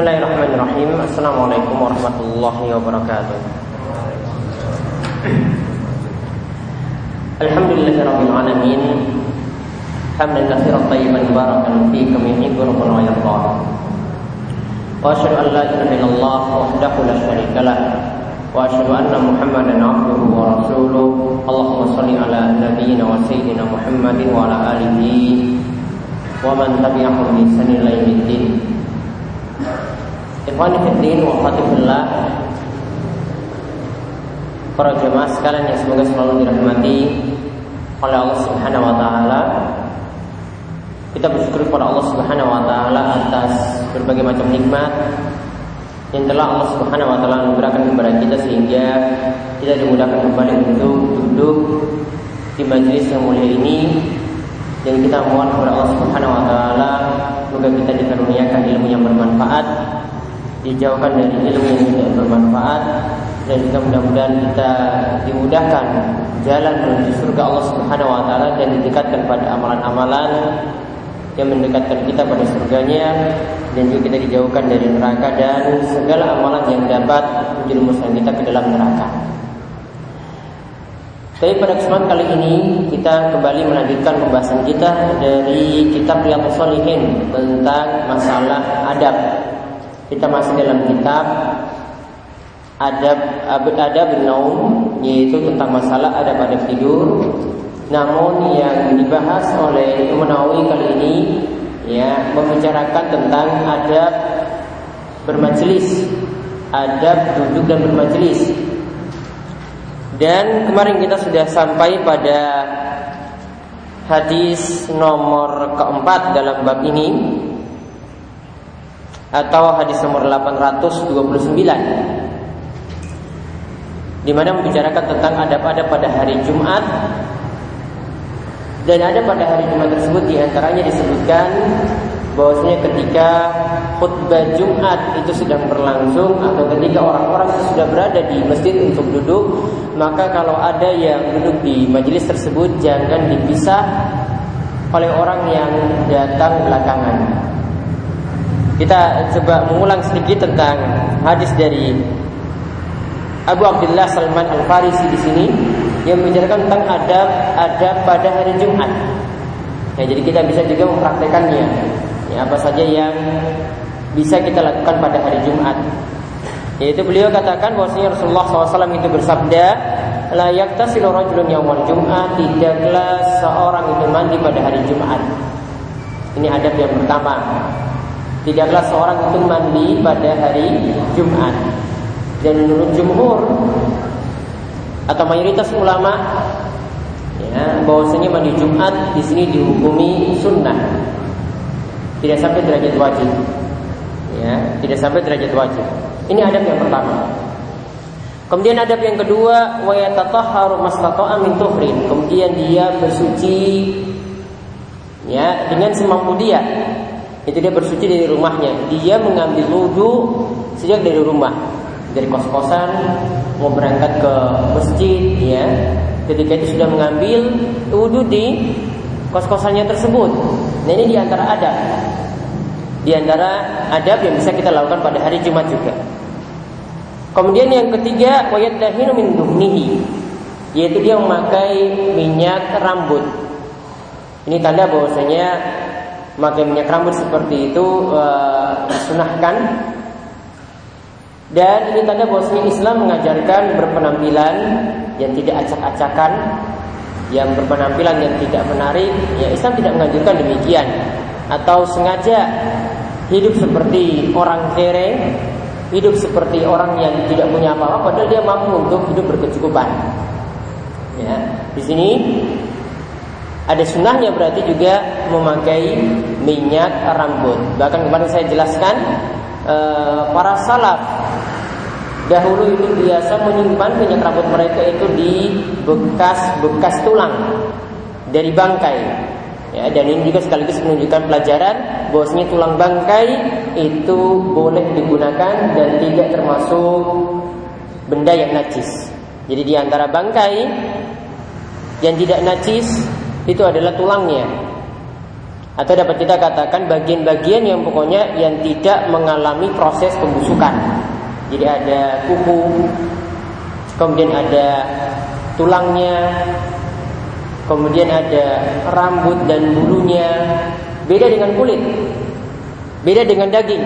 Bismillahirrahmanirrahim. Assalamualaikum warahmatullahi wabarakatuh. Alhamdulillahirrahmanirrahim Hamdan kathiran tayyiban barakan fi kami rabbuna wa yarda Wa asyhadu an la ilaha illallah wahdahu la syarika lah. Wa asyhadu anna Muhammadan abduhu wa rasuluh. Allahumma salli ala nabiyyina wa sayyidina Muhammadin wa ala alihi wa man tabi'ahum bi ihsan ila Ikhwani fiddin wa khatifillah Para jemaah sekalian yang semoga selalu dirahmati oleh Allah Subhanahu wa taala. Kita bersyukur kepada Allah Subhanahu wa taala atas berbagai macam nikmat yang telah Allah Subhanahu wa taala anugerahkan kepada kita sehingga kita dimudahkan kembali untuk duduk di majelis yang mulia ini. Dan kita mohon kepada Allah Subhanahu wa taala semoga kita dikaruniakan ilmu yang bermanfaat dijauhkan dari ilmu yang tidak bermanfaat dan juga mudah-mudahan kita dimudahkan jalan menuju surga Allah Subhanahu wa taala dan didekatkan pada amalan-amalan yang mendekatkan kita pada surganya dan juga kita dijauhkan dari neraka dan segala amalan yang dapat menjerumuskan kita ke dalam neraka. Tapi pada kesempatan kali ini kita kembali melanjutkan pembahasan kita dari kitab Riyadhus Shalihin tentang masalah adab. Kita masih dalam kitab adab adab naum yaitu tentang masalah adab-adab tidur. Namun yang dibahas oleh Imam Nawawi kali ini ya membicarakan tentang adab bermajelis, adab duduk dan bermajelis. Dan kemarin kita sudah sampai pada hadis nomor keempat dalam bab ini atau hadis nomor 829 di mana membicarakan tentang adab-adab pada hari Jumat. Dan ada pada hari Jumat tersebut di antaranya disebutkan bahwasanya ketika khutbah Jumat itu sedang berlangsung atau ketika orang-orang sudah berada di masjid untuk duduk maka kalau ada yang duduk di majelis tersebut jangan dipisah oleh orang yang datang belakangan kita coba mengulang sedikit tentang hadis dari Abu Abdullah Salman Al Farisi di sini yang menjelaskan tentang adab adab pada hari Jumat. Ya, jadi kita bisa juga mempraktekannya. Ya, apa saja yang bisa kita lakukan pada hari Jumat. Yaitu beliau katakan bahwasanya Rasulullah SAW itu bersabda, layak tasilu rajulun yawmal Jumat, tidaklah seorang itu mandi pada hari Jumat. Ini adab yang pertama. Tidaklah seorang itu mandi pada hari Jumat. Dan menurut jumhur atau mayoritas ulama ya, bahwasanya mandi Jumat di sini dihukumi sunnah. Tidak sampai derajat wajib. Ya tidak sampai derajat wajib. Ini adab yang pertama. Kemudian adab yang kedua wa yatatahharu min tuhrin. Kemudian dia bersuci ya dengan semampu dia itu dia bersuci dari rumahnya. Dia mengambil wudhu sejak dari rumah. Dari kos-kosan mau berangkat ke masjid ya. Ketika itu sudah mengambil wudhu di kos-kosannya tersebut. Nah ini di antara adab. Di antara adab yang bisa kita lakukan pada hari Jumat juga. Kemudian yang ketiga wayat dahinu min duhnihi. Yaitu dia memakai minyak rambut. Ini tanda bahwasanya memakai minyak rambut seperti itu uh, disunahkan dan ini tanda bahwasanya Islam mengajarkan berpenampilan yang tidak acak-acakan, yang berpenampilan yang tidak menarik. Ya Islam tidak mengajarkan demikian. Atau sengaja hidup seperti orang kere, hidup seperti orang yang tidak punya apa-apa, padahal dia mampu untuk hidup berkecukupan. Ya, di sini ada sunnahnya berarti juga memakai minyak rambut. Bahkan kemarin saya jelaskan Eh, para salaf dahulu itu biasa menyimpan minyak rambut mereka itu di bekas-bekas tulang dari bangkai. Ya, dan ini juga sekaligus menunjukkan pelajaran bahwasanya tulang bangkai itu boleh digunakan dan tidak termasuk benda yang najis. Jadi di antara bangkai yang tidak najis itu adalah tulangnya. Atau dapat kita katakan bagian-bagian yang pokoknya yang tidak mengalami proses pembusukan. Jadi ada kuku, kemudian ada tulangnya, kemudian ada rambut dan bulunya. Beda dengan kulit, beda dengan daging.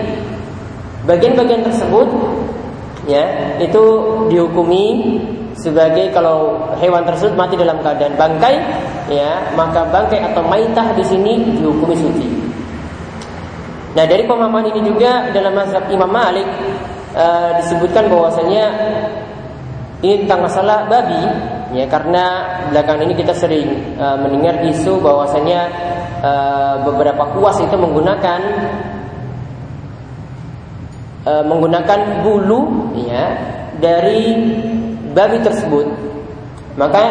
Bagian-bagian tersebut ya itu dihukumi sebagai kalau hewan tersebut mati dalam keadaan bangkai ya maka bangkai atau maitah di sini dihukumi suci. Nah dari pemahaman ini juga dalam mazhab Imam Malik uh, disebutkan bahwasanya ini tentang masalah babi ya karena belakangan ini kita sering uh, mendengar isu bahwasanya uh, beberapa kuas itu menggunakan uh, menggunakan bulu ya dari babi tersebut. Maka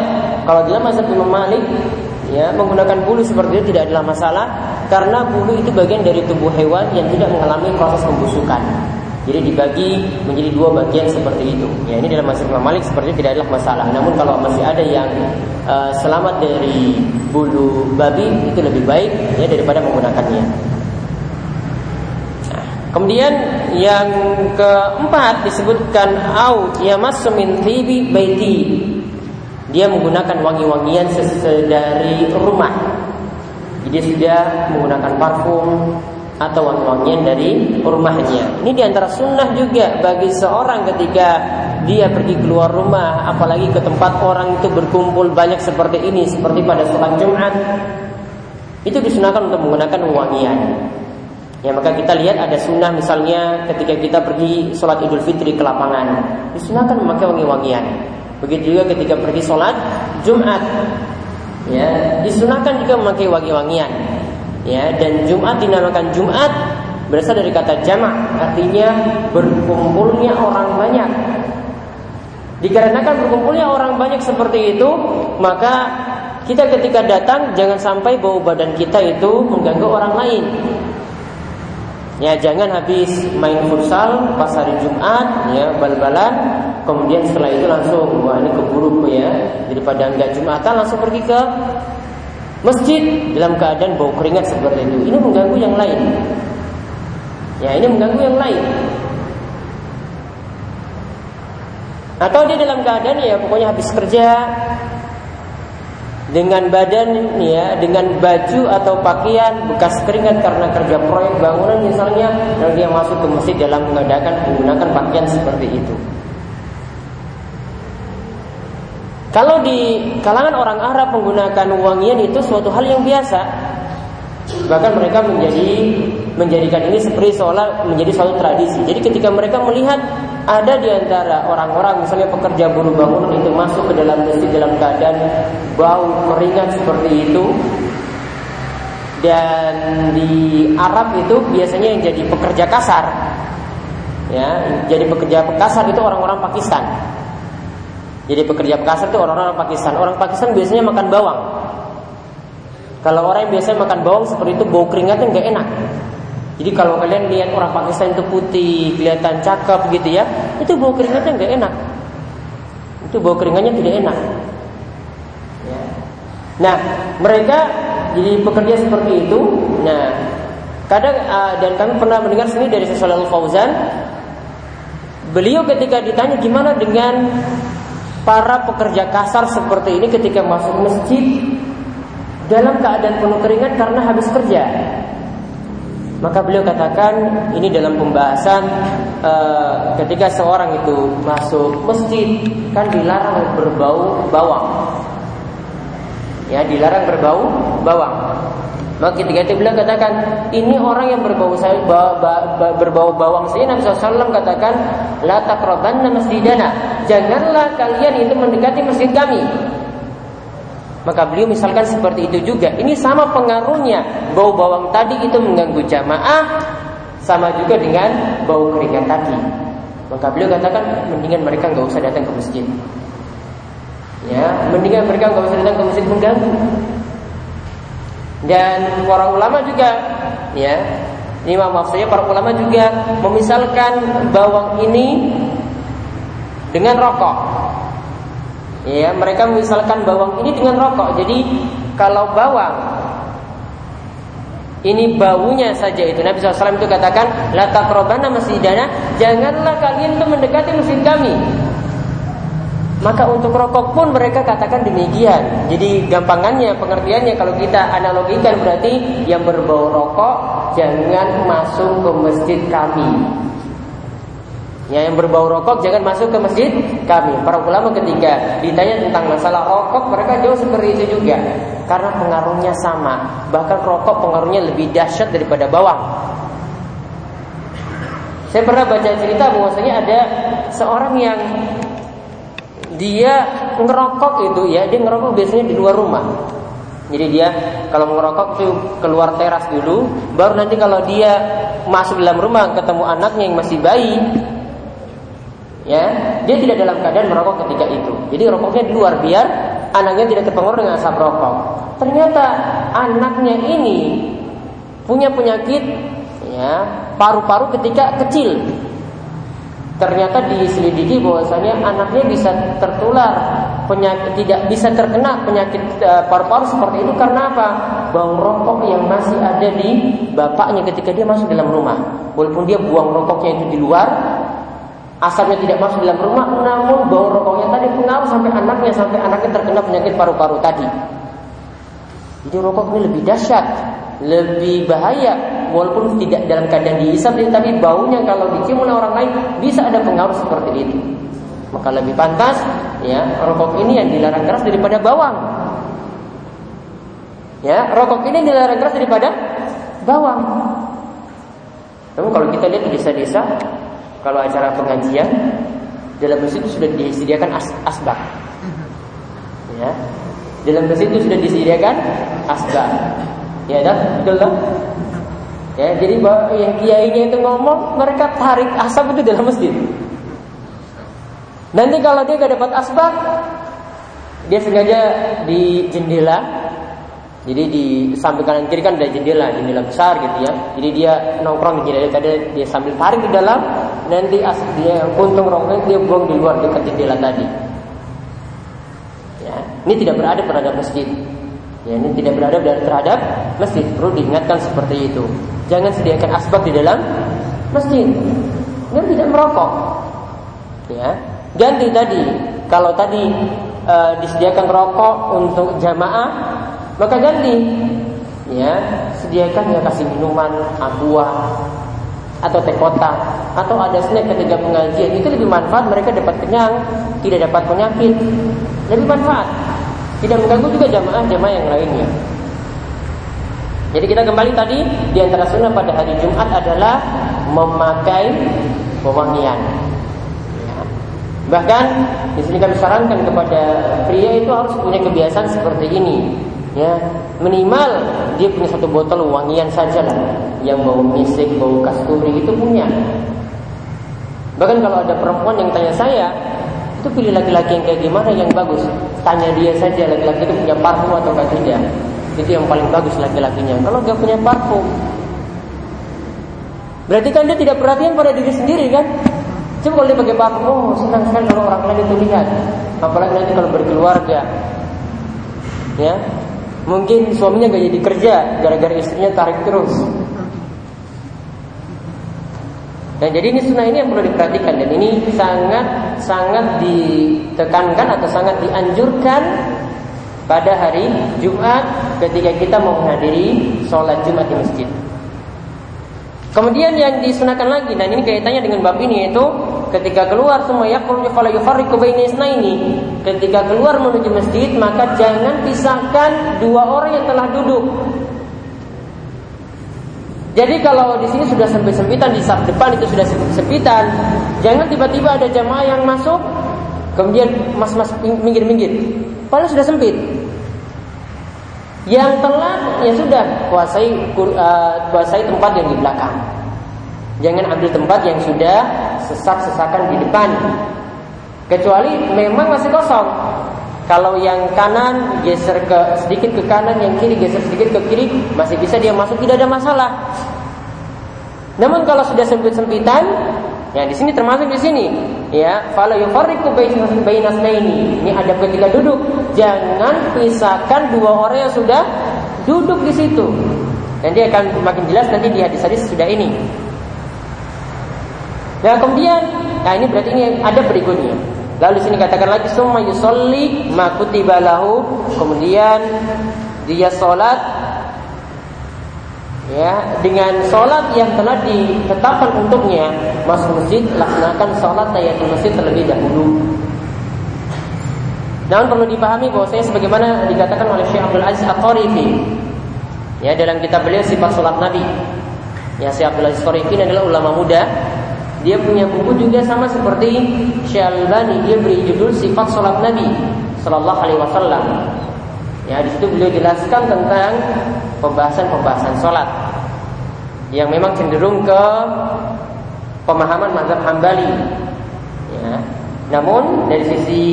kalau dalam masa Imam Malik ya menggunakan bulu seperti itu tidak adalah masalah karena bulu itu bagian dari tubuh hewan yang tidak mengalami proses pembusukan. Jadi dibagi menjadi dua bagian seperti itu. Ya ini dalam masa Imam Malik seperti itu tidak adalah masalah. Namun kalau masih ada yang uh, selamat dari bulu babi itu lebih baik ya daripada menggunakannya. Kemudian yang keempat disebutkan au yamassu min baiti. Dia menggunakan wangi-wangian dari rumah. Jadi sudah menggunakan parfum atau wangi-wangian dari rumahnya. Ini di antara sunnah juga bagi seorang ketika dia pergi keluar rumah, apalagi ke tempat orang itu berkumpul banyak seperti ini, seperti pada sholat Jumat, itu disunahkan untuk menggunakan wangian. Ya maka kita lihat ada sunnah misalnya ketika kita pergi sholat idul fitri ke lapangan Disunahkan memakai wangi-wangian Begitu juga ketika pergi sholat Jumat Ya, disunahkan juga memakai wangi-wangian. Ya, dan Jumat dinamakan Jumat berasal dari kata jamak, artinya berkumpulnya orang banyak. Dikarenakan berkumpulnya orang banyak seperti itu, maka kita ketika datang jangan sampai bau badan kita itu mengganggu orang lain. Ya jangan habis main futsal pas hari Jumat ya bal-balan kemudian setelah itu langsung wah ini keburu ya daripada enggak Jumatan langsung pergi ke masjid dalam keadaan bau keringat seperti itu. Ini mengganggu yang lain. Ya ini mengganggu yang lain. Atau dia dalam keadaan ya pokoknya habis kerja dengan badan ya dengan baju atau pakaian bekas keringat karena kerja proyek bangunan misalnya dan dia masuk ke masjid dalam mengadakan menggunakan pakaian seperti itu. Kalau di kalangan orang Arab menggunakan wangian itu suatu hal yang biasa. Bahkan mereka menjadi menjadikan ini seperti seolah menjadi suatu tradisi. Jadi ketika mereka melihat ada di antara orang-orang misalnya pekerja buruh bangunan itu masuk ke dalam masjid dalam keadaan bau keringat seperti itu. Dan di Arab itu biasanya yang jadi pekerja kasar ya jadi pekerja kasar itu orang-orang Pakistan. Jadi pekerja kasar itu orang-orang Pakistan. Orang Pakistan biasanya makan bawang. Kalau orang yang biasanya makan bawang seperti itu bau keringatnya nggak enak jadi kalau kalian lihat orang Pakistan itu putih, kelihatan cakep gitu ya, itu bau keringatnya nggak enak. Itu bau keringatnya tidak enak. Nah, mereka jadi pekerja seperti itu. Nah, kadang uh, dan kami pernah mendengar sini dari Syaikh Fauzan, beliau ketika ditanya gimana dengan para pekerja kasar seperti ini ketika masuk masjid dalam keadaan penuh keringat karena habis kerja. Maka beliau katakan ini dalam pembahasan e, ketika seorang itu masuk masjid kan dilarang berbau bawang. Ya, dilarang berbau bawang. Maka ketika itu beliau katakan ini orang yang berbau saya ba, ba, ba, berbau bawang saya Nabi SAW katakan la taqrabanna masjidana. Janganlah kalian itu mendekati masjid kami. Maka beliau misalkan seperti itu juga. Ini sama pengaruhnya. Bau bawang tadi itu mengganggu jamaah. Sama juga dengan bau keringat tadi. Maka beliau katakan mendingan mereka nggak usah datang ke masjid. Ya, mendingan mereka nggak usah datang ke masjid mengganggu. Dan para ulama juga, ya, ini maaf saya para ulama juga memisalkan bawang ini dengan rokok. Ya, mereka misalkan bawang ini dengan rokok. Jadi kalau bawang Ini baunya saja itu. Nabi SAW itu katakan, La taqrabana masjidana, janganlah kalian itu mendekati masjid kami. Maka untuk rokok pun mereka katakan demikian. Jadi gampangannya, pengertiannya kalau kita analogikan berarti yang berbau rokok jangan masuk ke masjid kami. Ya, yang berbau rokok jangan masuk ke masjid kami. Para ulama ketika ditanya tentang masalah rokok, mereka jauh seperti itu juga. Karena pengaruhnya sama. Bahkan rokok pengaruhnya lebih dahsyat daripada bawang. Saya pernah baca cerita bahwasanya ada seorang yang dia ngerokok itu ya, dia ngerokok biasanya di luar rumah. Jadi dia kalau ngerokok itu keluar teras dulu, baru nanti kalau dia masuk dalam rumah ketemu anaknya yang masih bayi, ya dia tidak dalam keadaan merokok ketika itu jadi rokoknya di luar biar anaknya tidak terpengaruh dengan asap rokok ternyata anaknya ini punya penyakit ya paru-paru ketika kecil ternyata diselidiki bahwasanya anaknya bisa tertular penyakit tidak bisa terkena penyakit uh, paru-paru seperti itu karena apa? Bau rokok yang masih ada di bapaknya ketika dia masuk dalam rumah. Walaupun dia buang rokoknya itu di luar, Asapnya tidak masuk dalam rumah, namun bau rokoknya tadi pengaruh sampai anaknya sampai anaknya terkena penyakit paru-paru tadi. Jadi rokok ini lebih dahsyat, lebih bahaya walaupun tidak dalam keadaan dihisap tapi baunya kalau dicium oleh orang lain bisa ada pengaruh seperti itu. Maka lebih pantas ya rokok ini yang dilarang keras daripada bawang. Ya, rokok ini dilarang keras daripada bawang. Namun kalau kita lihat di desa-desa kalau acara pengajian dalam masjid itu sudah disediakan as asbak. Ya. Dalam masjid itu sudah disediakan asbak. Ya, dah, betul Ya, jadi yang kiainya itu ngomong, mereka tarik asap itu dalam masjid. Nanti kalau dia gak dapat asbak, dia sengaja di jendela jadi di samping kanan kiri kan ada jendela, jendela besar gitu ya. Jadi dia nongkrong di jendela tadi dia sambil tarik di dalam, nanti as dia puntung rokoknya dia buang di luar dekat jendela tadi. Ya, ini tidak berada terhadap masjid. Ya, ini tidak berada terhadap masjid. Perlu diingatkan seperti itu. Jangan sediakan asbak di dalam masjid. Dan tidak merokok. Ya, ganti tadi. Kalau tadi e, disediakan rokok untuk jamaah, maka ganti ya sediakan ya kasih minuman aqua atau teh kotak atau ada snack ketika pengajian. Itu lebih manfaat mereka dapat kenyang tidak dapat penyakit. Lebih manfaat. Tidak mengganggu juga jamaah-jamaah yang lainnya. Jadi kita kembali tadi di antara sunnah pada hari Jumat adalah memakai pewangian. Bahkan di sini kami sarankan kepada pria itu harus punya kebiasaan seperti ini ya minimal dia punya satu botol wangian saja lah. Yang bau misik bau kasturi itu punya. Bahkan kalau ada perempuan yang tanya saya itu pilih laki-laki yang kayak gimana? Yang bagus. Tanya dia saja laki-laki itu punya parfum atau tidak? Itu yang paling bagus laki-lakinya. Kalau nggak punya parfum. Berarti kan dia tidak perhatian pada diri sendiri kan? Coba kalau dia pakai parfum oh senang sekali kalau orang lain itu lihat. Apalagi nanti kalau berkeluarga. Ya Mungkin suaminya gak jadi kerja gara-gara istrinya tarik terus. Dan jadi ini sunnah ini yang perlu diperhatikan dan ini sangat sangat ditekankan atau sangat dianjurkan pada hari Jumat ketika kita mau menghadiri sholat Jumat di masjid. Kemudian yang disunahkan lagi dan ini kaitannya dengan bab ini yaitu ketika keluar semua yakhruju fala ini. Ketika keluar menuju masjid maka jangan pisahkan dua orang yang telah duduk. Jadi kalau di sini sudah sempit-sempitan di saf depan itu sudah sempit-sempitan, jangan tiba-tiba ada jamaah yang masuk kemudian mas-mas minggir-minggir. Padahal sudah sempit. Yang telat ya sudah kuasai uh, kuasai tempat yang di belakang. Jangan ambil tempat yang sudah sesak-sesakan di depan. Kecuali memang masih kosong. Kalau yang kanan geser ke sedikit ke kanan, yang kiri geser sedikit ke kiri, masih bisa dia masuk tidak ada masalah. Namun kalau sudah sempit-sempitan, ya di sini termasuk di sini, ya, fala yufarriqu ini. Ini ada ketika duduk, jangan pisahkan dua orang yang sudah duduk di situ. Dan dia akan makin jelas nanti di hadis-hadis sudah ini. Nah kemudian, nah ini berarti ini ada berikutnya. Lalu sini katakan lagi summa yusolli ma kutiba Kemudian dia sholat ya dengan sholat yang telah ditetapkan untuknya masuk masjid laksanakan sholat tahiyatul masjid terlebih dahulu. Namun perlu dipahami bahwa saya sebagaimana dikatakan oleh Syekh Abdul Aziz Al-Qarifi ya dalam kitab beliau sifat sholat Nabi. Ya Syekh Abdul Aziz Al-Qarifi adalah ulama muda dia punya buku juga sama seperti Syalbani. Dia beri judul Sifat Salat Nabi Sallallahu Alaihi Wasallam. Ya, di situ beliau jelaskan tentang pembahasan-pembahasan sholat yang memang cenderung ke pemahaman mazhab Hambali. Ya. Namun dari sisi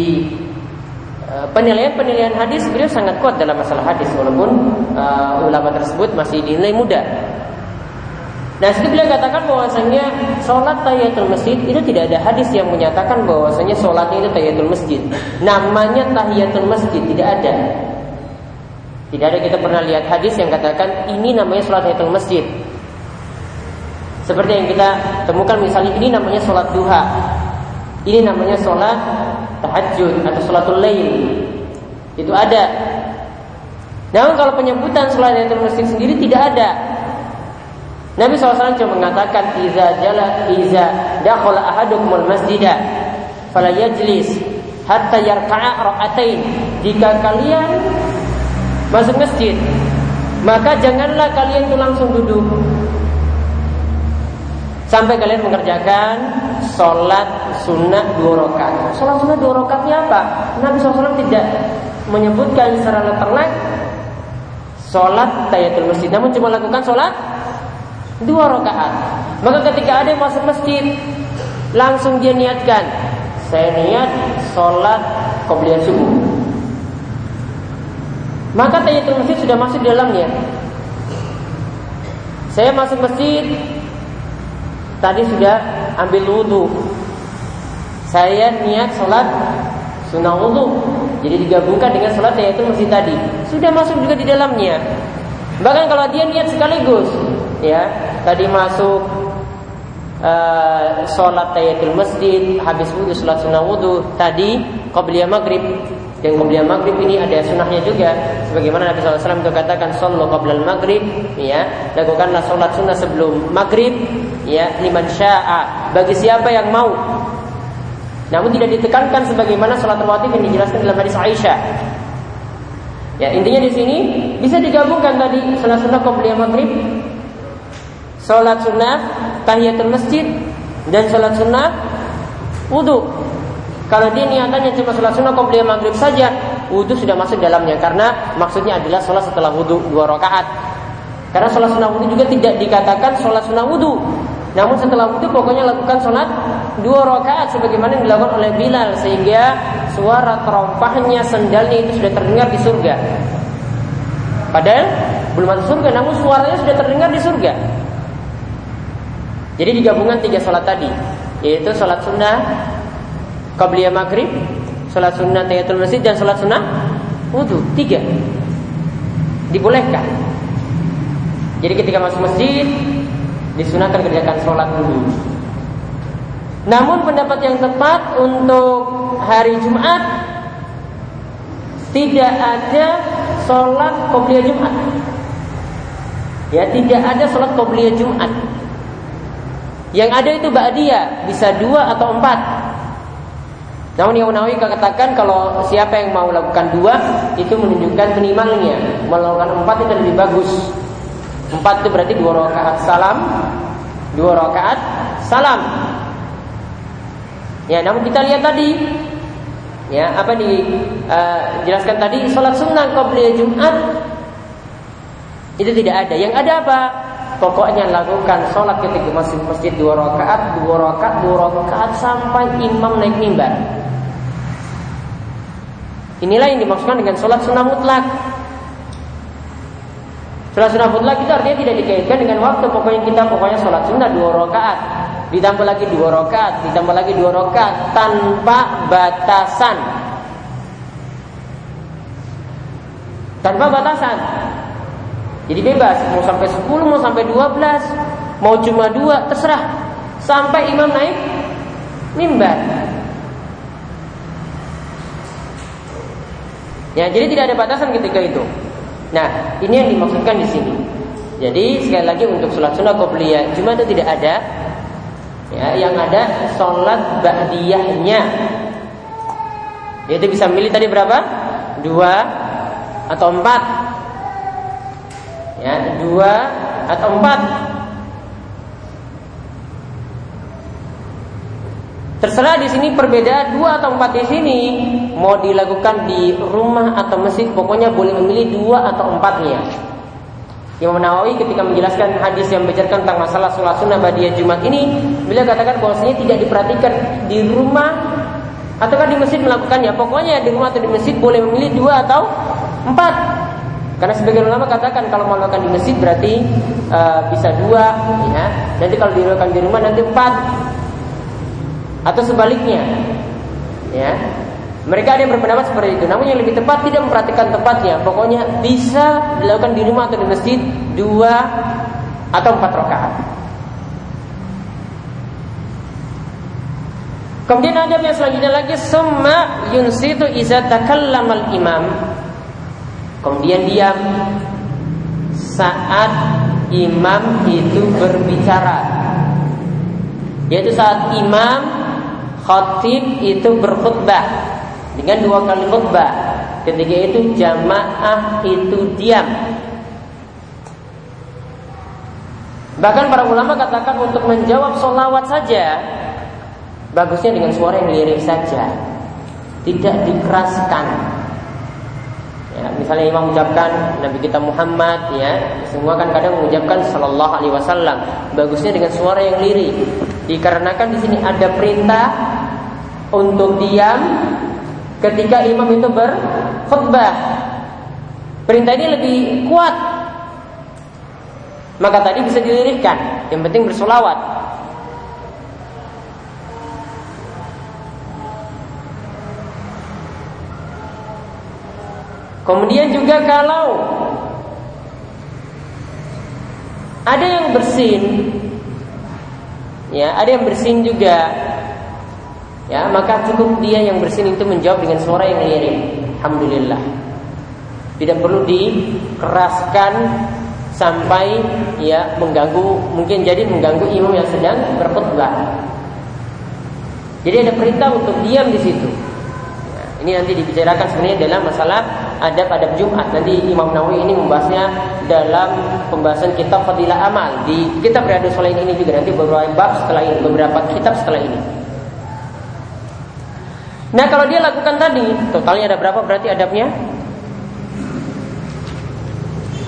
e, penilaian-penilaian hadis beliau sangat kuat dalam masalah hadis walaupun uh, ulama tersebut masih dinilai muda Nah, situ beliau katakan bahwasanya sholat tahiyatul masjid itu tidak ada hadis yang menyatakan bahwasanya sholatnya itu tahiyatul masjid. Namanya tahiyatul masjid tidak ada. Tidak ada kita pernah lihat hadis yang katakan ini namanya sholat tahiyatul masjid. Seperti yang kita temukan misalnya ini namanya sholat duha. Ini namanya sholat tahajud atau sholatul lail. Itu ada. Namun kalau penyebutan sholat tahiyatul masjid sendiri tidak ada. Nabi SAW cuma mengatakan iza jala iza dakhala ahadukumul masjidah fala yajlis hatta yarka'a ra'atain. Jika kalian masuk masjid, maka janganlah kalian itu langsung duduk sampai kalian mengerjakan sholat sunnah dua rakaat. Sholat sunnah dua rakaatnya apa? Nabi SAW tidak menyebutkan secara letterlek sholat tayatul masjid, namun cuma lakukan sholat dua rakaat. Maka ketika ada yang masuk masjid, langsung dia niatkan, saya niat sholat qobliyah subuh. Maka tahiyatul masjid sudah masuk di dalamnya. Saya masuk masjid, tadi sudah ambil wudhu. Saya niat sholat sunnah wudhu. Jadi digabungkan dengan sholat tahiyatul masjid tadi. Sudah masuk juga di dalamnya. Bahkan kalau dia niat sekaligus, ya tadi masuk uh, sholat tahiyatul masjid habis wudhu sholat sunnah wudhu tadi qabliyah maghrib. Dan qabliyah maghrib ini ada sunnahnya juga. Sebagaimana Nabi SAW itu katakan sholat qablal maghrib ya lakukanlah sholat sunnah sebelum maghrib. Ya liman sya'a. Bagi siapa yang mau. Namun tidak ditekankan sebagaimana sholat rawatib yang dijelaskan dalam hadis Aisyah. Ya intinya di sini bisa digabungkan tadi sholat sunnah qabliyah maghrib sholat sunnah tahiyatul masjid dan sholat sunnah wudhu. Kalau dia niatannya cuma sholat sunnah komplain maghrib saja, wudhu sudah masuk dalamnya karena maksudnya adalah sholat setelah wudhu dua rakaat. Karena sholat sunnah wudhu juga tidak dikatakan sholat sunnah wudhu. Namun setelah wudhu pokoknya lakukan sholat dua rakaat sebagaimana yang dilakukan oleh Bilal sehingga suara terompahnya sendalnya itu sudah terdengar di surga. Padahal belum masuk surga, namun suaranya sudah terdengar di surga. Jadi digabungkan tiga sholat tadi, yaitu sholat sunnah qabliyah maghrib, sholat sunnah tahiyatul masjid dan sholat sunnah wudhu tiga dibolehkan. Jadi ketika masuk masjid disunahkan kerjakan sholat dulu. Namun pendapat yang tepat untuk hari Jumat tidak ada sholat qobliyah Jumat. Ya tidak ada sholat qobliyah Jumat. Yang ada itu ba'diyah, bisa dua atau empat. Namun yang Nawawi katakan kalau siapa yang mau lakukan dua itu menunjukkan minimalnya. Melakukan empat itu lebih bagus. Empat itu berarti dua rakaat salam, dua rakaat salam. Ya, namun kita lihat tadi ya apa dijelaskan uh, tadi sholat sunnah qabliyah Jumat itu tidak ada. Yang ada apa? Pokoknya lakukan sholat ketika masih masjid dua rakaat, dua rakaat, dua rakaat sampai imam naik mimbar. Inilah yang dimaksudkan dengan sholat sunnah mutlak. Sholat sunnah mutlak itu artinya tidak dikaitkan dengan waktu. Pokoknya kita pokoknya sholat sunnah dua rakaat, ditambah lagi dua rakaat, ditambah lagi dua rakaat tanpa batasan. Tanpa batasan. Jadi bebas, mau sampai 10, mau sampai 12, mau cuma dua, terserah. Sampai imam naik mimbar. Ya, jadi tidak ada batasan ketika itu. Nah, ini yang dimaksudkan di sini. Jadi sekali lagi untuk sholat sunnah qobliyah cuma itu tidak ada. Ya, yang ada sholat ba'diyahnya. Yaitu bisa milih tadi berapa? Dua atau empat. Ya, dua atau empat. Terserah di sini perbedaan dua atau empat di sini mau dilakukan di rumah atau masjid, pokoknya boleh memilih dua atau empatnya. Imam Nawawi ketika menjelaskan hadis yang menjelaskan tentang masalah sholat sunnah badiyah Jumat ini, beliau katakan bahwasanya tidak diperhatikan di rumah ataukah di masjid melakukannya. Pokoknya di rumah atau di masjid boleh memilih dua atau empat. Karena sebagian ulama katakan kalau melakukan di masjid berarti uh, bisa dua, ya. Nanti kalau dilakukan di rumah nanti empat. Atau sebaliknya ya. Mereka ada yang berpendapat seperti itu. Namun yang lebih tepat tidak memperhatikan tempatnya. Pokoknya bisa dilakukan di rumah atau di masjid dua atau empat rakaat. Kemudian ada yang selanjutnya lagi Summa yunsitu iza takallamal imam Kemudian diam Saat imam itu berbicara Yaitu saat imam Khatib itu berkhutbah dengan dua kali khutbah. Ketika itu jamaah itu diam. Bahkan para ulama katakan untuk menjawab solawat saja bagusnya dengan suara yang lirik saja, tidak dikeraskan. Ya, misalnya imam mengucapkan Nabi kita Muhammad ya, semua kan kadang mengucapkan Sallallahu Alaihi Wasallam. Bagusnya dengan suara yang lirik. Dikarenakan di sini ada perintah untuk diam ketika imam itu berkhutbah. Perintah ini lebih kuat. Maka tadi bisa dilirikkan. Yang penting bersolawat. Kemudian juga kalau ada yang bersin ya ada yang bersin juga ya maka cukup dia yang bersin itu menjawab dengan suara yang lirih alhamdulillah. Tidak perlu dikeraskan sampai ya mengganggu mungkin jadi mengganggu imam yang sedang berkhutbah. Jadi ada perintah untuk diam di situ. Ini nanti dibicarakan sebenarnya dalam masalah adab-adab Jumat. Nanti Imam Nawawi ini membahasnya dalam pembahasan kitab Fadilah Amal di kitab Riyadhus Shalihin ini juga nanti beberapa bab setelah ini, beberapa kitab setelah ini. Nah, kalau dia lakukan tadi, totalnya ada berapa berarti adabnya?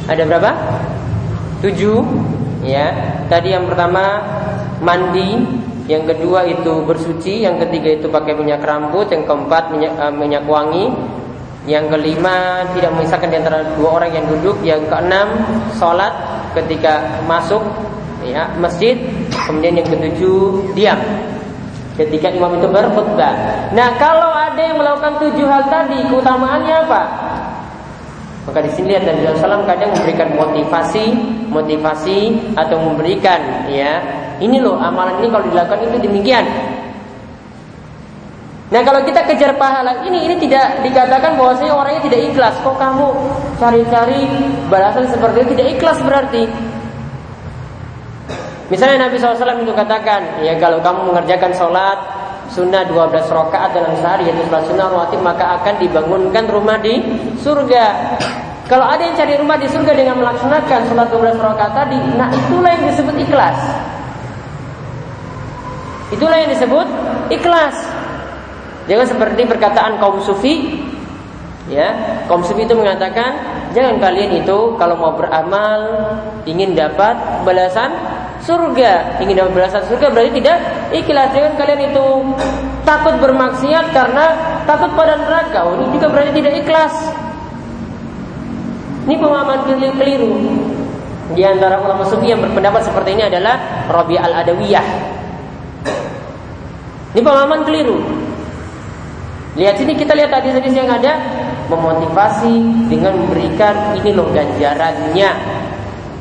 Ada berapa? Tujuh. Ya. Tadi yang pertama mandi, yang kedua itu bersuci, yang ketiga itu pakai minyak rambut, yang keempat minyak, uh, minyak wangi, yang kelima tidak memisahkan di antara dua orang yang duduk, yang keenam sholat ketika masuk ya masjid, kemudian yang ketujuh diam ketika imam itu berkhutbah. Nah kalau ada yang melakukan tujuh hal tadi, keutamaannya apa? Maka di sini lihat Nabi SAW kadang memberikan motivasi, motivasi atau memberikan ya ini loh amalan ini kalau dilakukan itu demikian. Nah kalau kita kejar pahala ini ini tidak dikatakan bahwasanya orangnya tidak ikhlas. Kok kamu cari-cari balasan seperti itu tidak ikhlas berarti. Misalnya Nabi SAW itu katakan, ya kalau kamu mengerjakan sholat sunnah 12 rakaat dalam sehari yaitu sholat sunnah rawatib maka akan dibangunkan rumah di surga. Kalau ada yang cari rumah di surga dengan melaksanakan sholat 12 rakaat tadi, nah itulah yang disebut ikhlas. Itulah yang disebut ikhlas. Jangan seperti perkataan kaum sufi ya. Kaum sufi itu mengatakan jangan kalian itu kalau mau beramal ingin dapat balasan surga. Ingin dapat balasan surga berarti tidak ikhlas. Jangan kalian itu takut bermaksiat karena takut pada neraka. Oh, ini juga berarti tidak ikhlas. Ini pemahaman keliru di antara ulama sufi yang berpendapat seperti ini adalah Rabi al-Adawiyah ini pemahaman keliru. Lihat sini kita lihat hadis-hadis yang ada memotivasi dengan memberikan ini loh ganjarannya.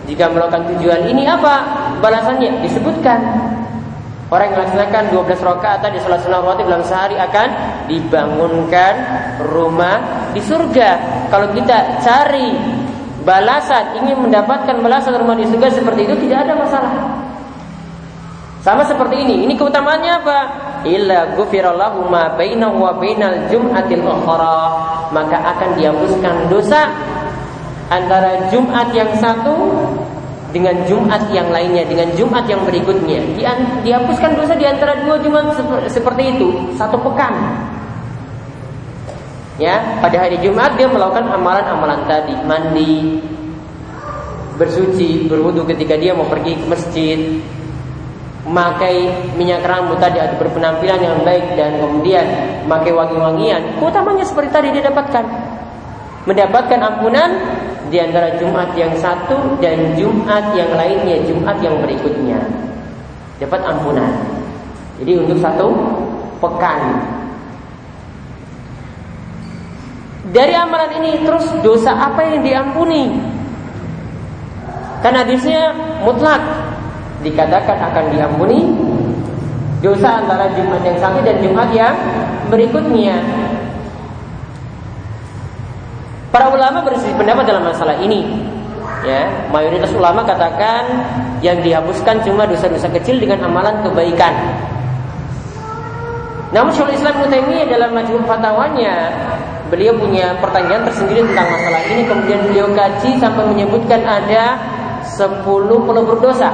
Jika melakukan tujuan ini apa balasannya? Disebutkan Orang yang melaksanakan 12 rakaat di salat sunnah rawatib dalam sehari akan dibangunkan rumah di surga. Kalau kita cari balasan, ingin mendapatkan balasan rumah di surga seperti itu tidak ada masalah. Sama seperti ini. Ini keutamaannya apa? Illa ghufirallahu ma bainahu wa bainal jum'atil ukhra. Maka akan dihapuskan dosa antara Jumat yang satu dengan Jumat yang lainnya, dengan Jumat yang berikutnya. dihapuskan dosa di antara dua Jumat seperti itu, satu pekan. Ya, pada hari Jumat dia melakukan amalan-amalan tadi, mandi, bersuci, berwudu ketika dia mau pergi ke masjid, memakai minyak rambut tadi atau berpenampilan yang baik dan kemudian memakai wangi-wangian, utamanya seperti tadi dia dapatkan. Mendapatkan ampunan di antara Jumat yang satu dan Jumat yang lainnya, Jumat yang berikutnya. Dapat ampunan. Jadi untuk satu pekan. Dari amalan ini terus dosa apa yang diampuni? Karena hadisnya mutlak dikatakan akan diampuni dosa antara Jumat yang satu dan Jumat yang berikutnya. Para ulama berselisih pendapat dalam masalah ini. Ya, mayoritas ulama katakan yang dihapuskan cuma dosa-dosa kecil dengan amalan kebaikan. Namun Syaikhul Islam Ibnu dalam majmu' fatwanya beliau punya pertanyaan tersendiri tentang masalah ini kemudian beliau kaji sampai menyebutkan ada 10 pelebur dosa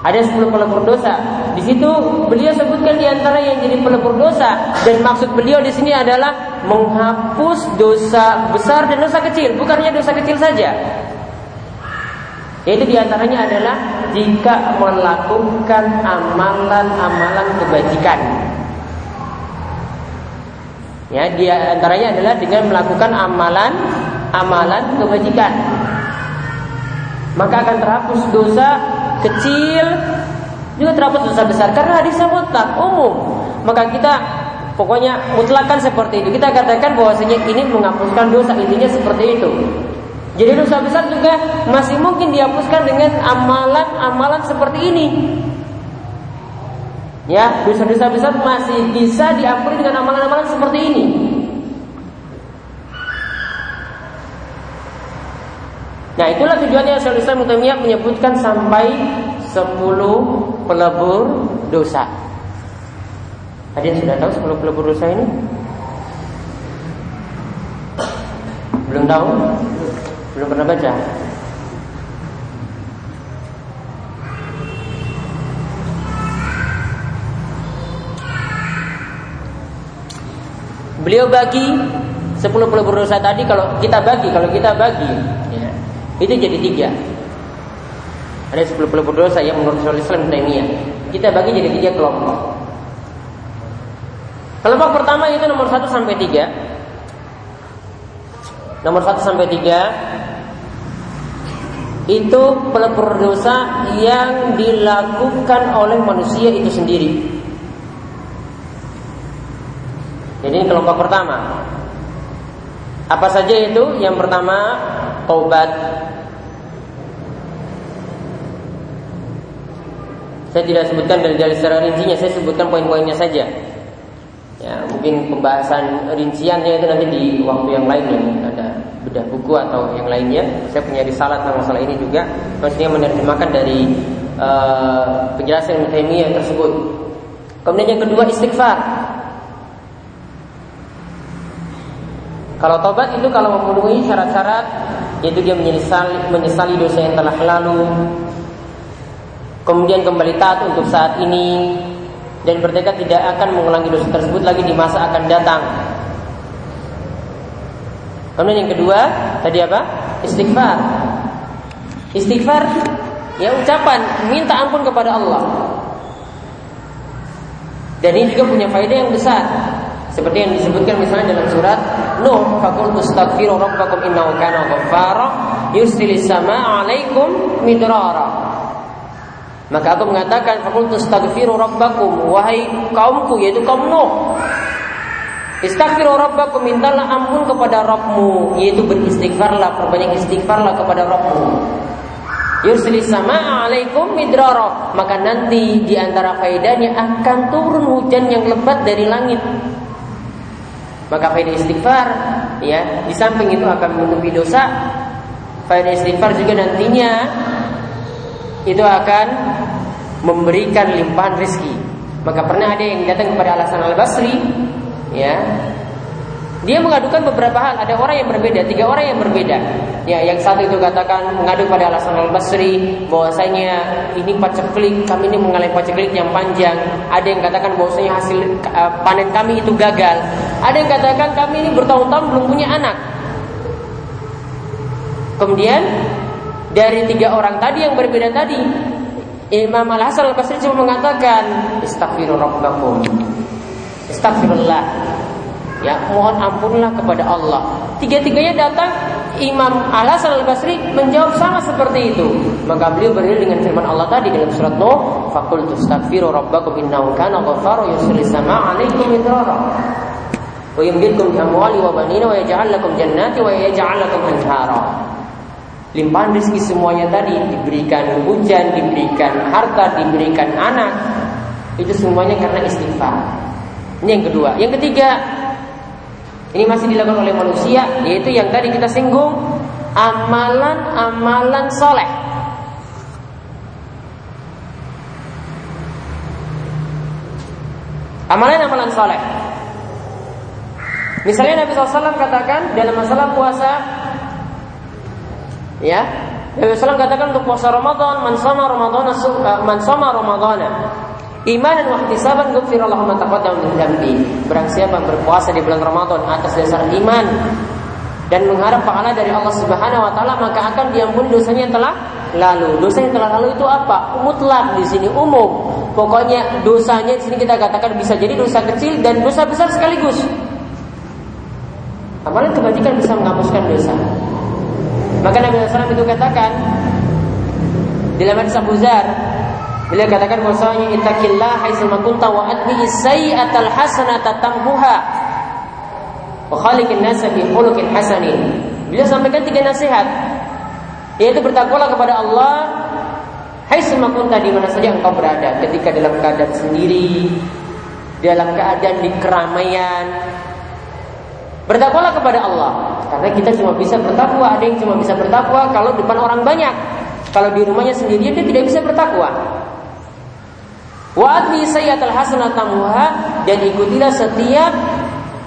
ada 10 pelebur dosa. Di situ beliau sebutkan di antara yang jadi pelebur dosa dan maksud beliau di sini adalah menghapus dosa besar dan dosa kecil, bukannya dosa kecil saja. Yaitu di antaranya adalah jika melakukan amalan-amalan kebajikan. Ya, di antaranya adalah dengan melakukan amalan-amalan kebajikan. Maka akan terhapus dosa kecil juga terhapus dosa besar karena hadisnya mutlak umum. Maka kita pokoknya mutlakan seperti itu. Kita katakan bahwasanya ini menghapuskan dosa intinya seperti itu. Jadi dosa besar juga masih mungkin dihapuskan dengan amalan-amalan seperti ini. Ya, dosa-dosa besar masih bisa diampuni dengan amalan-amalan seperti ini. Nah itulah tujuannya Syaikhul Islam Mutamiyah menyebutkan sampai 10 pelebur dosa. Yang sudah tahu 10 pelebur dosa ini? Belum tahu? Belum pernah baca? Beliau bagi 10 pelebur dosa tadi kalau kita bagi, kalau kita bagi itu jadi tiga. Ada sepuluh pelebur dosa yang menurut Syaikhul Islam Taimiyah. Kita bagi jadi tiga kelompok. Kelompok pertama itu nomor satu sampai tiga. Nomor satu sampai tiga itu pelebur dosa yang dilakukan oleh manusia itu sendiri. Jadi ini kelompok pertama. Apa saja itu? Yang pertama taubat Saya tidak sebutkan dari dari secara rincinya, saya sebutkan poin-poinnya saja. Ya, mungkin pembahasan rinciannya itu nanti di waktu yang lain yang ada bedah buku atau yang lainnya. Saya punya risalah tentang masalah ini juga, maksudnya menerjemahkan dari uh, penjelasan yang tersebut. Kemudian yang kedua istighfar. Kalau tobat itu kalau memenuhi syarat-syarat yaitu dia menyesali, menyesali dosa yang telah lalu, kemudian kembali taat untuk saat ini dan bertekad tidak akan mengulangi dosa tersebut lagi di masa akan datang. Kemudian yang kedua tadi apa? Istighfar. Istighfar ya ucapan minta ampun kepada Allah. Dan ini juga punya faedah yang besar. Seperti yang disebutkan misalnya dalam surat Nuh, "Faqul tastaghfiru rabbakum innahu kana ghaffara yursilis samaa'a 'alaikum midrara." Maka aku mengatakan fakultu astaghfiru rabbakum wahai kaumku yaitu kaum Nuh. Istaghfiru rabbakum mintalah ampun kepada Rabbmu yaitu beristighfarlah perbanyak istighfarlah kepada Rabbmu. Yursilis sama alaikum midrara maka nanti di antara faedahnya akan turun hujan yang lebat dari langit. Maka faedah istighfar ya di samping itu akan menutupi dosa. Faedah istighfar juga nantinya itu akan memberikan limpahan rezeki. Maka pernah ada yang datang kepada Alasan Al Basri ya dia mengadukan beberapa hal. Ada orang yang berbeda, tiga orang yang berbeda. Ya, yang satu itu katakan mengadu pada alasan al Basri bahwasanya ini paceklik, kami ini mengalami paceklik yang panjang. Ada yang katakan bahwasanya hasil uh, panen kami itu gagal. Ada yang katakan kami ini bertahun-tahun belum punya anak. Kemudian dari tiga orang tadi yang berbeda tadi, Imam Al Hasan Al Basri cuma mengatakan, Istighfirullah Astagfirullah. Ya, mohon ampunlah kepada Allah. Tiga-tiganya datang Imam Al Hasan Al Basri menjawab sama seperti itu. Maka beliau berdiri dengan firman Allah tadi dalam surat Nuh, "Faqul tastaghfiru rabbakum innahu kana ghaffara yursilis samaa'a 'alaikum midrara." Wa yumdidkum bi amwali wa banina wa yaj'al lakum jannati wa yaj'al lakum anhara. Limpahan rezeki semuanya tadi diberikan hujan, diberikan harta, diberikan anak. Itu semuanya karena istighfar. Ini yang kedua. Yang ketiga, ini masih dilakukan oleh manusia, yaitu yang tadi kita singgung, amalan-amalan soleh. Amalan-amalan soleh. Misalnya Nabi SAW katakan dalam masalah puasa, ya, Nabi SAW katakan untuk puasa Ramadan, man sama Ramadan, man sama Ramadan, Iman dan wahtisaban ghufirallahu ma taqaddama. Barang siapa berpuasa di bulan Ramadan atas dasar iman dan mengharap pahala dari Allah Subhanahu wa taala maka akan diampuni dosanya yang telah lalu. Dosa yang telah lalu itu apa? Mutlak di sini umum. Pokoknya dosanya di sini kita katakan bisa jadi dosa kecil dan dosa besar sekaligus. Apalagi kebajikan bisa menghapuskan dosa. Maka Nabi SAW itu katakan dalam hadis Abu Zar Beliau katakan bahwasanya ittaqillah haitsu kunta wa atbi sayyi'atal hasanata tamhuha wa khaliqin nasa bi khuluqin hasanin. Beliau sampaikan tiga nasihat yaitu bertakwalah kepada Allah haitsu kunta di mana saja engkau berada ketika dalam keadaan sendiri dalam keadaan di keramaian Bertakwalah kepada Allah Karena kita cuma bisa bertakwa Ada yang cuma bisa bertakwa kalau depan orang banyak Kalau di rumahnya sendiri dia tidak bisa bertakwa Wa sayyatal hasanatamuha dan ikutilah setiap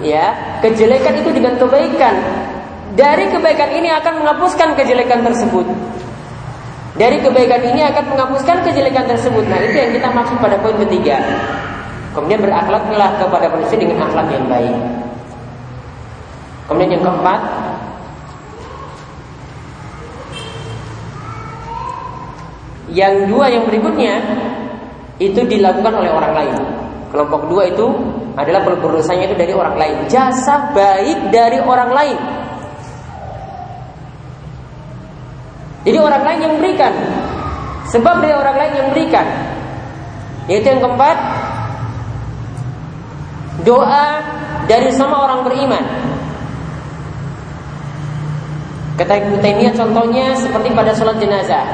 ya kejelekan itu dengan kebaikan. Dari kebaikan ini akan menghapuskan kejelekan tersebut. Dari kebaikan ini akan menghapuskan kejelekan tersebut. Nah, itu yang kita maksud pada poin ketiga. Kemudian berakhlaklah kepada manusia dengan akhlak yang baik. Kemudian yang keempat, yang dua yang berikutnya itu dilakukan oleh orang lain. Kelompok dua itu adalah dosanya itu dari orang lain. Jasa baik dari orang lain. Jadi orang lain yang memberikan. Sebab dari orang lain yang memberikan. Yaitu yang keempat, doa dari sama orang beriman. Kata Ibnu Taimiyah contohnya seperti pada sholat jenazah.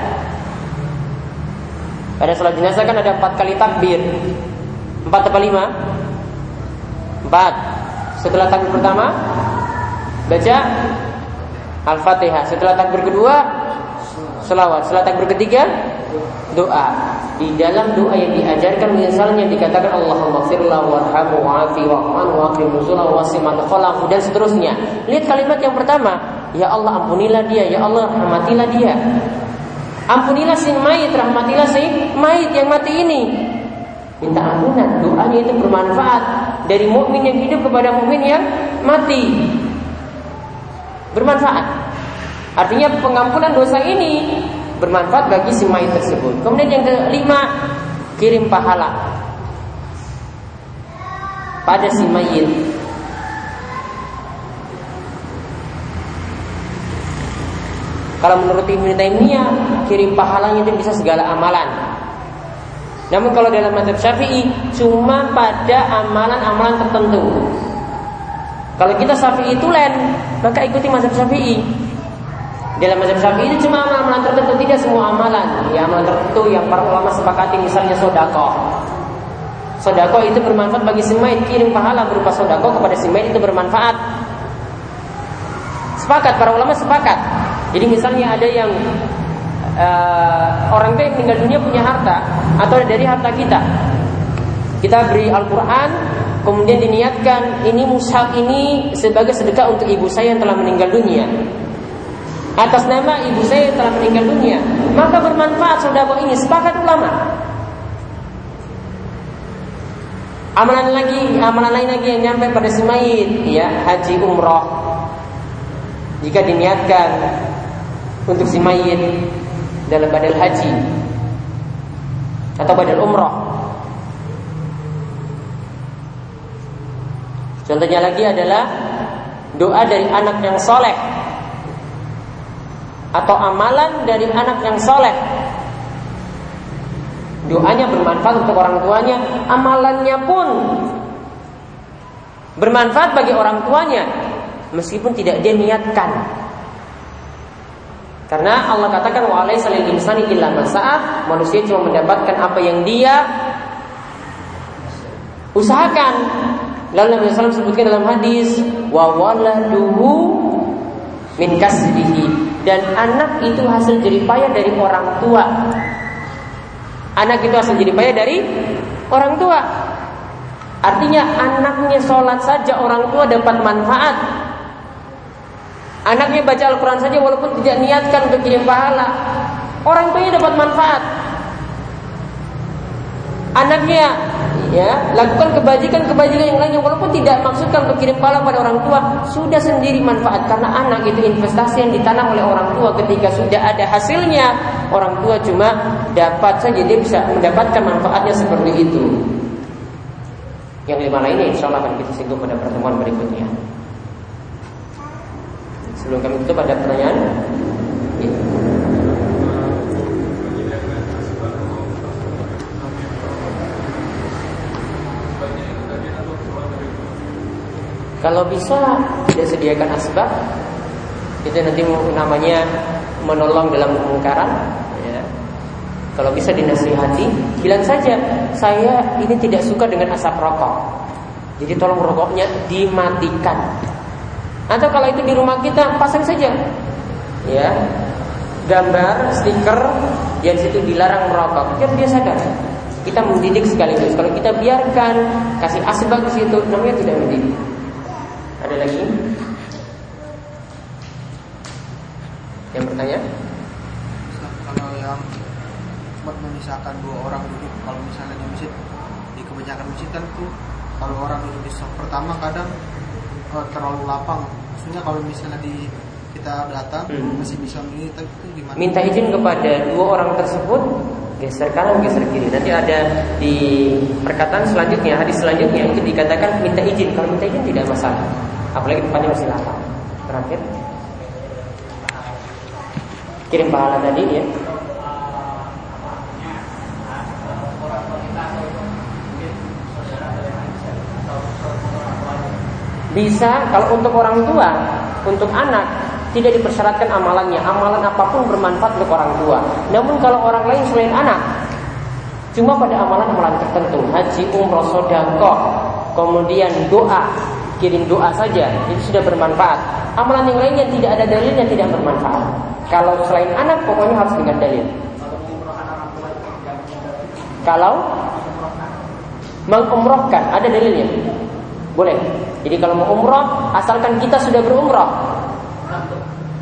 Pada sholat jenazah kan ada empat kali takbir. Empat atau lima? Empat. Setelah takbir pertama, baca Al-Fatihah. Setelah takbir kedua, selawat. Setelah takbir ketiga, doa. Di dalam doa yang diajarkan misalnya dikatakan Allahumma firlah warhamu wa'afi wa'man wa'akrim nuzulah wasimat khalafu dan seterusnya. Lihat kalimat yang pertama, ya Allah ampunilah dia, ya Allah rahmatilah dia. Ampunilah si mayit, rahmatilah si mayit yang mati ini. Minta ampunan, doanya itu bermanfaat dari mukmin yang hidup kepada mukmin yang mati. Bermanfaat. Artinya pengampunan dosa ini bermanfaat bagi si mayit tersebut. Kemudian yang kelima, kirim pahala pada si mayit Kalau menurut Ibnu Taimiyah, kirim pahalanya itu bisa segala amalan. Namun kalau dalam mazhab Syafi'i cuma pada amalan-amalan tertentu. Kalau kita Syafi'i itu len, maka ikuti mazhab Syafi'i. Dalam mazhab Syafi'i itu cuma amalan tertentu, tidak semua amalan. Ya, amalan tertentu yang para ulama sepakati misalnya sodako. Sodako itu bermanfaat bagi si mayit, kirim pahala berupa sodako kepada si mayit itu bermanfaat. Sepakat, para ulama sepakat. Jadi misalnya ada yang uh, orang tua yang meninggal dunia punya harta atau dari harta kita, kita beri Al-Quran, kemudian diniatkan ini mushaf ini sebagai sedekah untuk ibu saya yang telah meninggal dunia atas nama ibu saya telah meninggal dunia maka bermanfaat saudara ini sepakat ulama. Amalan lagi amalan lain lagi yang nyampe pada si mayit ya haji umroh. Jika diniatkan untuk si mayit dalam badal haji atau badal umroh. Contohnya lagi adalah doa dari anak yang soleh atau amalan dari anak yang soleh. Doanya bermanfaat untuk orang tuanya, amalannya pun bermanfaat bagi orang tuanya, meskipun tidak dia niatkan. Karena Allah katakan wa salil insani illa manusia cuma mendapatkan apa yang dia usahakan Lalu Nabi SAW sebutkan dalam hadis wa waladuhu min kasbihi dan anak itu hasil jeripaya dari orang tua. Anak itu hasil jeripaya dari orang tua. Artinya anaknya sholat saja orang tua dapat manfaat. Anaknya baca Al-Quran saja walaupun tidak niatkan untuk kirim pahala. Orang tuanya dapat manfaat. Anaknya ya lakukan kebajikan-kebajikan yang lain walaupun tidak maksudkan untuk kirim pahala pada orang tua sudah sendiri manfaat karena anak itu investasi yang ditanam oleh orang tua. Ketika sudah ada hasilnya orang tua cuma dapat saja dia bisa mendapatkan manfaatnya seperti itu. Yang lima lainnya insya Allah akan kita singgung pada pertemuan berikutnya. Sebelum kami tutup ada pertanyaan? Ya. Kalau bisa tidak sediakan asbab. Itu nanti namanya menolong dalam kemungkaran ya. Kalau bisa dinasihati Bilang saja. Saya ini tidak suka dengan asap rokok. Jadi tolong rokoknya dimatikan. Atau kalau itu di rumah kita Pasang saja. Ya. Gambar, stiker Yang situ dilarang merokok. Biar dia sadar. Kita mendidik sekaligus. Kalau kita biarkan Kasih asbab ke situ Namanya tidak mendidik ada lagi? Yang bertanya? Kalau yang buat memisahkan dua orang duduk, kalau misalnya di masjid, di kebanyakan masjid kan tuh kalau orang duduk di pertama kadang uh, terlalu lapang. Maksudnya kalau misalnya di kita datang hmm. masih bisa minta itu gimana? Minta izin kepada dua orang tersebut geser kanan geser kiri nanti ada di perkataan selanjutnya hadis selanjutnya itu dikatakan minta izin kalau minta izin tidak masalah apalagi tempatnya masih lapang. Terakhir. Kirim pahala tadi ya. Bisa kalau untuk orang tua untuk anak tidak dipersyaratkan amalannya. Amalan apa pun bermanfaat untuk orang tua. Namun kalau orang lain selain anak cuma pada amalan-amalan tertentu. Haji umroh sodakoh kemudian doa kirim doa saja itu sudah bermanfaat. Amalan yang lain yang tidak ada dalilnya tidak bermanfaat. Kalau selain anak pokoknya harus dengan dalil. Kalau mengumrohkan ada dalilnya. Boleh. Jadi kalau mau umroh asalkan kita sudah berumroh.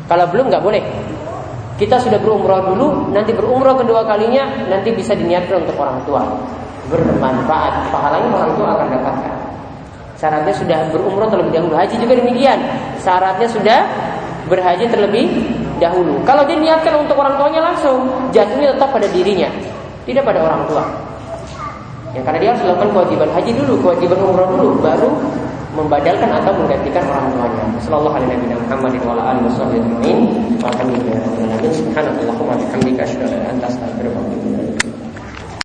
Kalau belum nggak boleh. Kita sudah berumroh dulu, nanti berumroh kedua kalinya nanti bisa diniatkan untuk orang tua. Bermanfaat, pahalanya orang tua akan dapatkan. Syaratnya sudah berumroh terlebih dahulu. Haji juga demikian. Syaratnya sudah berhaji terlebih dahulu. Kalau dia niatkan untuk orang tuanya langsung, jatuhnya tetap pada dirinya, tidak pada orang tua. Ya, karena dia harus melakukan kewajiban haji dulu, kewajiban umroh dulu, baru membadalkan atau menggantikan orang tuanya. Sallallahu alaihi Muhammad wa alihi wasallam. Alhamdulillah. Subhanallah wa bihamdika asyhadu an la ilaha illa anta astaghfiruka wa atubu